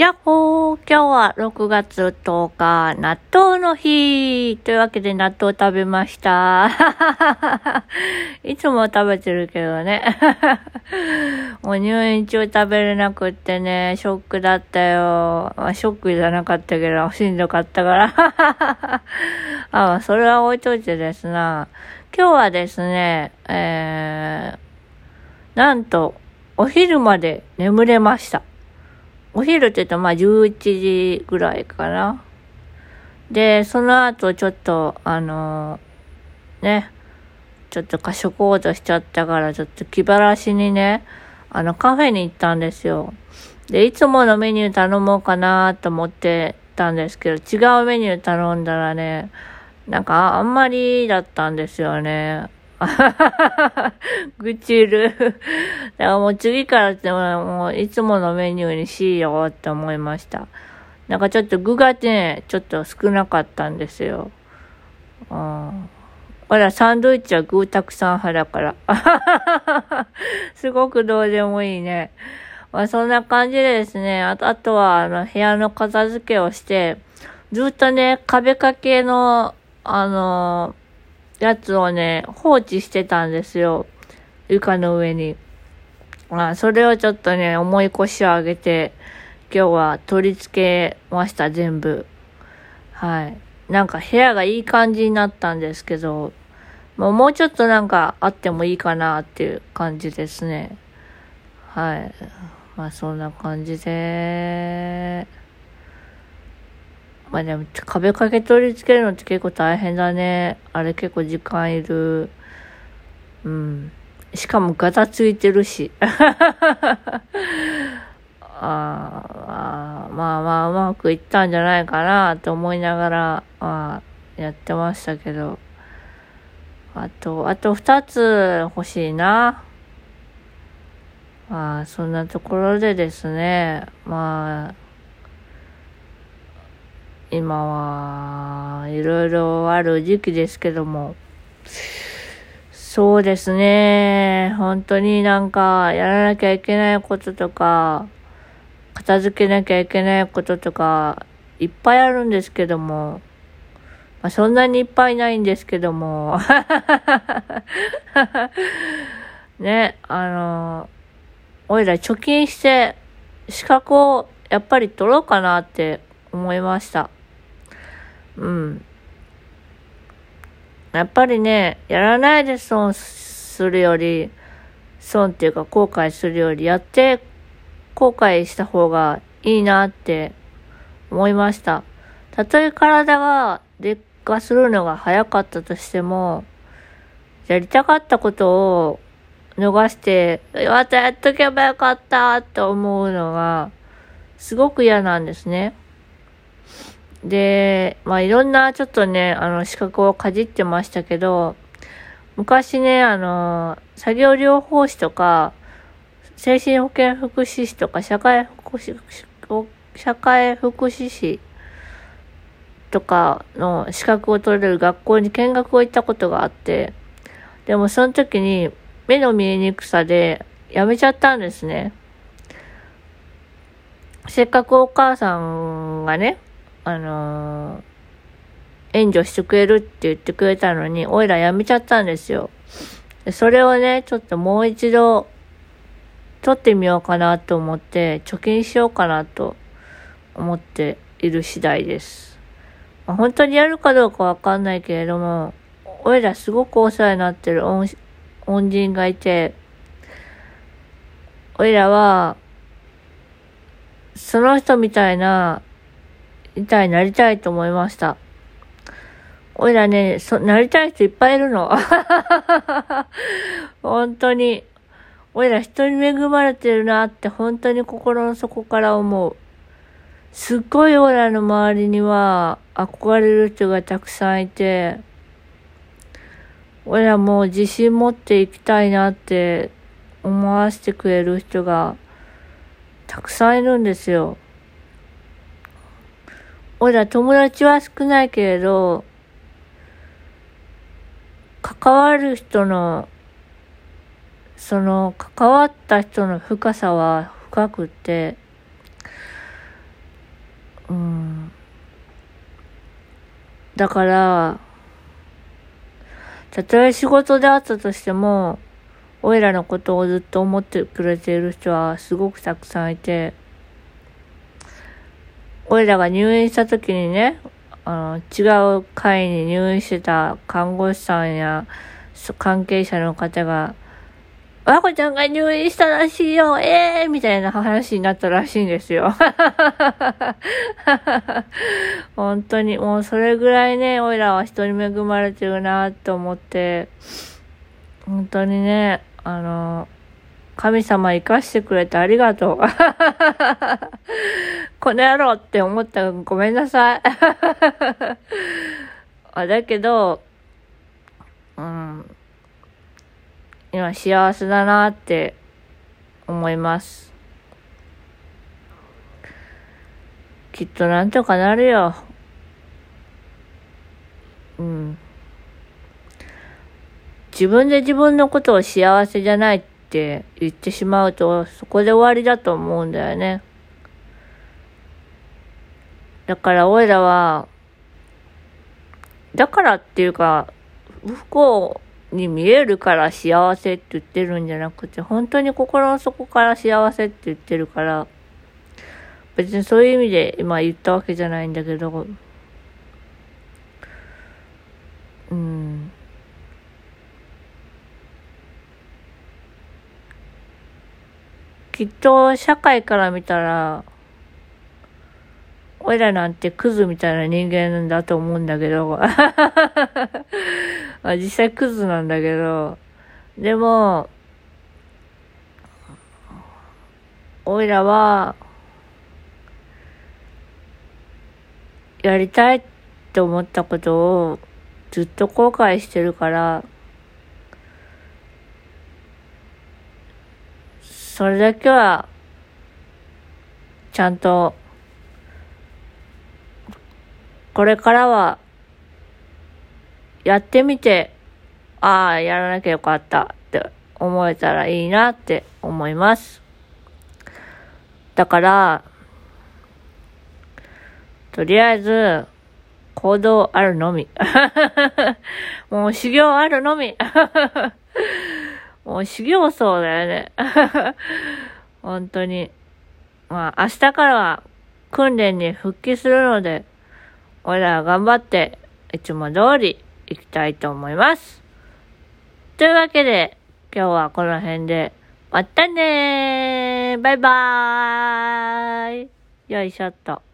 やっほー今日は6月10日、納豆の日というわけで納豆食べました。いつも食べてるけどね。もう入院中食べれなくってね、ショックだったよ。まあ、ショックじゃなかったけど、しんどかったから。あ、それは置いといてですな。今日はですね、えー、なんと、お昼まで眠れました。お昼って言うとまあ11時ぐらいかな。で、その後ちょっと、あのー、ね、ちょっと過食おうとしちゃったから、ちょっと気晴らしにね、あのカフェに行ったんですよ。で、いつものメニュー頼もうかなと思ってたんですけど、違うメニュー頼んだらね、なんかあんまりだったんですよね。愚痴る。だからもう次からってもういつものメニューにしようって思いました。なんかちょっと具がね、ちょっと少なかったんですよ。うん。ほら、サンドイッチは具たくさん派だから。すごくどうでもいいね。まあそんな感じでですね、あとあとはあの部屋の片付けをして、ずっとね、壁掛けの、あのやつをね、放置してたんですよ。床の上に。まあ、それをちょっとね、重い腰を上げて、今日は取り付けました、全部。はい。なんか部屋がいい感じになったんですけど、もうもうちょっとなんかあってもいいかなっていう感じですね。はい。まあそんな感じで、まあでも壁掛け取り付けるのって結構大変だね。あれ結構時間いる。うん。しかもガタついてるし。ああまあまあうまくいったんじゃないかなと思いながら、まあ、やってましたけど。あと、あと二つ欲しいな。まあ、そんなところでですね、まあ、今はいろいろある時期ですけども、そうですね。本当になんかやらなきゃいけないこととか、片付けなきゃいけないこととか、いっぱいあるんですけども、まあ、そんなにいっぱいないんですけども、ね、あの、おいら貯金して資格をやっぱり取ろうかなって思いました。うん。やっぱりね、やらないで損するより、損っていうか後悔するより、やって後悔した方がいいなって思いました。たとえ体が劣化するのが早かったとしても、やりたかったことを逃して、またやっとけばよかったって思うのが、すごく嫌なんですね。で、まあいろんなちょっとね、あの資格をかじってましたけど、昔ね、あの、作業療法士とか、精神保健福祉士とか、社会福祉、社会福祉士とかの資格を取れる学校に見学を行ったことがあって、でもその時に目の見えにくさで辞めちゃったんですね。せっかくお母さんがね、あのー、援助してくれるって言ってくれたのに、おいら辞めちゃったんですよ。それをね、ちょっともう一度、取ってみようかなと思って、貯金しようかなと思っている次第です。まあ、本当にやるかどうかわかんないけれども、おいらすごくお世話になってる恩恩人がいて、おいらは、その人みたいなみたいになりたいと思いました。おいらね、そ、なりたい人いっぱいいるの。本当に。おいら人に恵まれてるなって本当に心の底から思う。すっごいオーラの周りには憧れる人がたくさんいて、俺らもう自信持っていきたいなって思わせてくれる人がたくさんいるんですよ。俺ら友達は少ないけれど、関わる人の、その、関わった人の深さは深くて、うん。だから、たとえ仕事であったとしても、俺らのことをずっと思ってくれている人はすごくたくさんいて、おいらが入院した時にね、あの、違う会に入院してた看護師さんや関係者の方が、わこちゃんが入院したらしいよええー、みたいな話になったらしいんですよ。本当に、もうそれぐらいね、おいらは人に恵まれてるなと思って、本当にね、あの、神様生かしてくれてありがとう。この野郎って思ったらごめんなさい。あだけど、うん、今幸せだなって思います。きっとなんとかなるよ。うん。自分で自分のことを幸せじゃないってって言ってしまうと、そこで終わりだと思うんだよね。だから、おいらは、だからっていうか、不幸に見えるから幸せって言ってるんじゃなくて、本当に心の底から幸せって言ってるから、別にそういう意味で今言ったわけじゃないんだけど、うん。きっと社会から見たら、俺らなんてクズみたいな人間なんだと思うんだけど、まあ実際クズなんだけど、でも、俺らは、やりたいって思ったことをずっと後悔してるから、それだけは、ちゃんと、これからは、やってみて、ああ、やらなきゃよかったって思えたらいいなって思います。だから、とりあえず、行動あるのみ。もう修行あるのみ。もう修行僧だよね。本当に。まあ、明日からは訓練に復帰するので、俺らは頑張って、いつも通り行きたいと思います。というわけで、今日はこの辺で、またねーバイバーイよいしょっと。